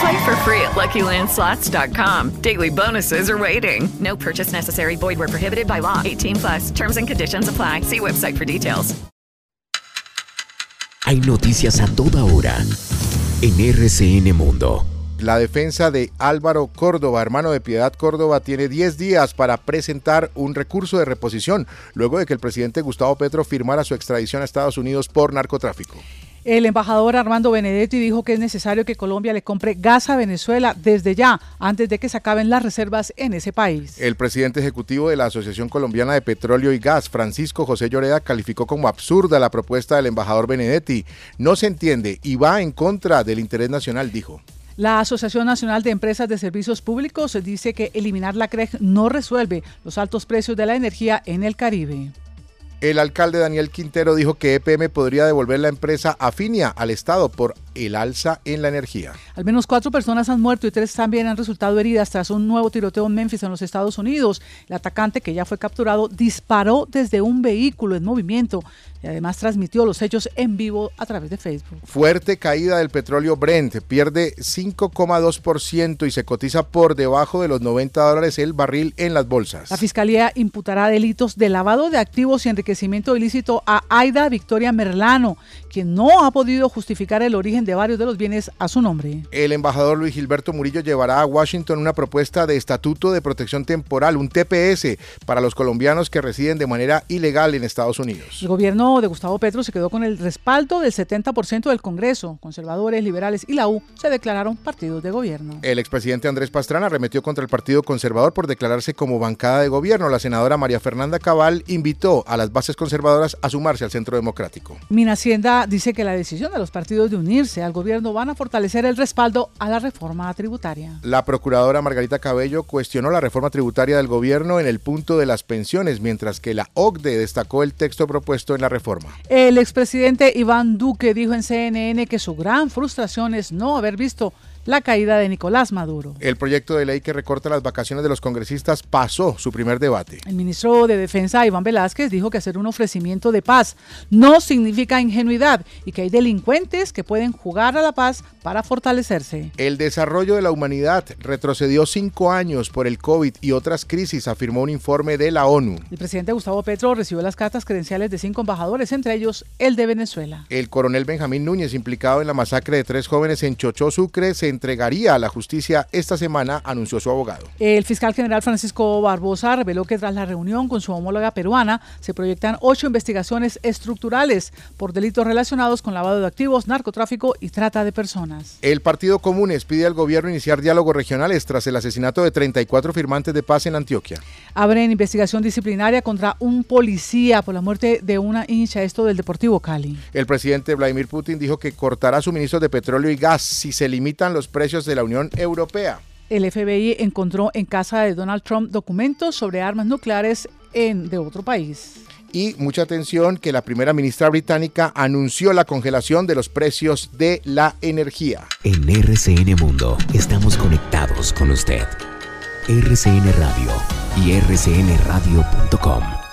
Play for free at LuckyLandSlots.com. Daily bonuses are waiting. No purchase necessary. Void where prohibited by law. 18 plus. Terms and conditions apply. See website for details. Hay noticias a toda hora en RCN Mundo. La defensa de Álvaro Córdoba, hermano de Piedad Córdoba, tiene 10 días para presentar un recurso de reposición luego de que el presidente Gustavo Petro firmara su extradición a Estados Unidos por narcotráfico. El embajador Armando Benedetti dijo que es necesario que Colombia le compre gas a Venezuela desde ya, antes de que se acaben las reservas en ese país. El presidente ejecutivo de la Asociación Colombiana de Petróleo y Gas, Francisco José Lloreda, calificó como absurda la propuesta del embajador Benedetti. No se entiende y va en contra del interés nacional, dijo. La Asociación Nacional de Empresas de Servicios Públicos dice que eliminar la CREG no resuelve los altos precios de la energía en el Caribe. El alcalde Daniel Quintero dijo que EPM podría devolver la empresa Afinia al Estado por el alza en la energía. Al menos cuatro personas han muerto y tres también han resultado heridas tras un nuevo tiroteo en Memphis, en los Estados Unidos. El atacante, que ya fue capturado, disparó desde un vehículo en movimiento y además transmitió los hechos en vivo a través de Facebook. Fuerte caída del petróleo Brent, pierde 5,2% y se cotiza por debajo de los 90 dólares el barril en las bolsas. La Fiscalía imputará delitos de lavado de activos y enriquecimiento ilícito a Aida Victoria Merlano, quien no ha podido justificar el origen de varios de los bienes a su nombre. El embajador Luis Gilberto Murillo llevará a Washington una propuesta de estatuto de protección temporal, un TPS, para los colombianos que residen de manera ilegal en Estados Unidos. El gobierno de Gustavo Petro se quedó con el respaldo del 70% del Congreso. Conservadores, liberales y la U se declararon partidos de gobierno. El expresidente Andrés Pastrana arremetió contra el Partido Conservador por declararse como bancada de gobierno. La senadora María Fernanda Cabal invitó a las bases conservadoras a sumarse al Centro Democrático. Hacienda dice que la decisión de los partidos de unirse al gobierno van a fortalecer el respaldo a la reforma tributaria. La procuradora Margarita Cabello cuestionó la reforma tributaria del gobierno en el punto de las pensiones, mientras que la OCDE destacó el texto propuesto en la reforma. El expresidente Iván Duque dijo en CNN que su gran frustración es no haber visto la caída de Nicolás Maduro. El proyecto de ley que recorta las vacaciones de los congresistas pasó su primer debate. El ministro de Defensa, Iván Velázquez, dijo que hacer un ofrecimiento de paz no significa ingenuidad y que hay delincuentes que pueden jugar a la paz para fortalecerse. El desarrollo de la humanidad retrocedió cinco años por el COVID y otras crisis, afirmó un informe de la ONU. El presidente Gustavo Petro recibió las cartas credenciales de cinco embajadores, entre ellos el de Venezuela. El coronel Benjamín Núñez, implicado en la masacre de tres jóvenes en Chochó, Sucre, se entregaría a la justicia esta semana, anunció su abogado. El fiscal general Francisco Barbosa reveló que tras la reunión con su homóloga peruana se proyectan ocho investigaciones estructurales por delitos relacionados con lavado de activos, narcotráfico y trata de personas. El Partido Comunes pide al gobierno iniciar diálogos regionales tras el asesinato de 34 firmantes de paz en Antioquia. Abren investigación disciplinaria contra un policía por la muerte de una hincha, esto del Deportivo Cali. El presidente Vladimir Putin dijo que cortará suministros de petróleo y gas si se limitan los precios de la Unión Europea. El FBI encontró en casa de Donald Trump documentos sobre armas nucleares en, de otro país. Y mucha atención que la primera ministra británica anunció la congelación de los precios de la energía. En RCN Mundo estamos conectados con usted. RCN Radio y rcnradio.com.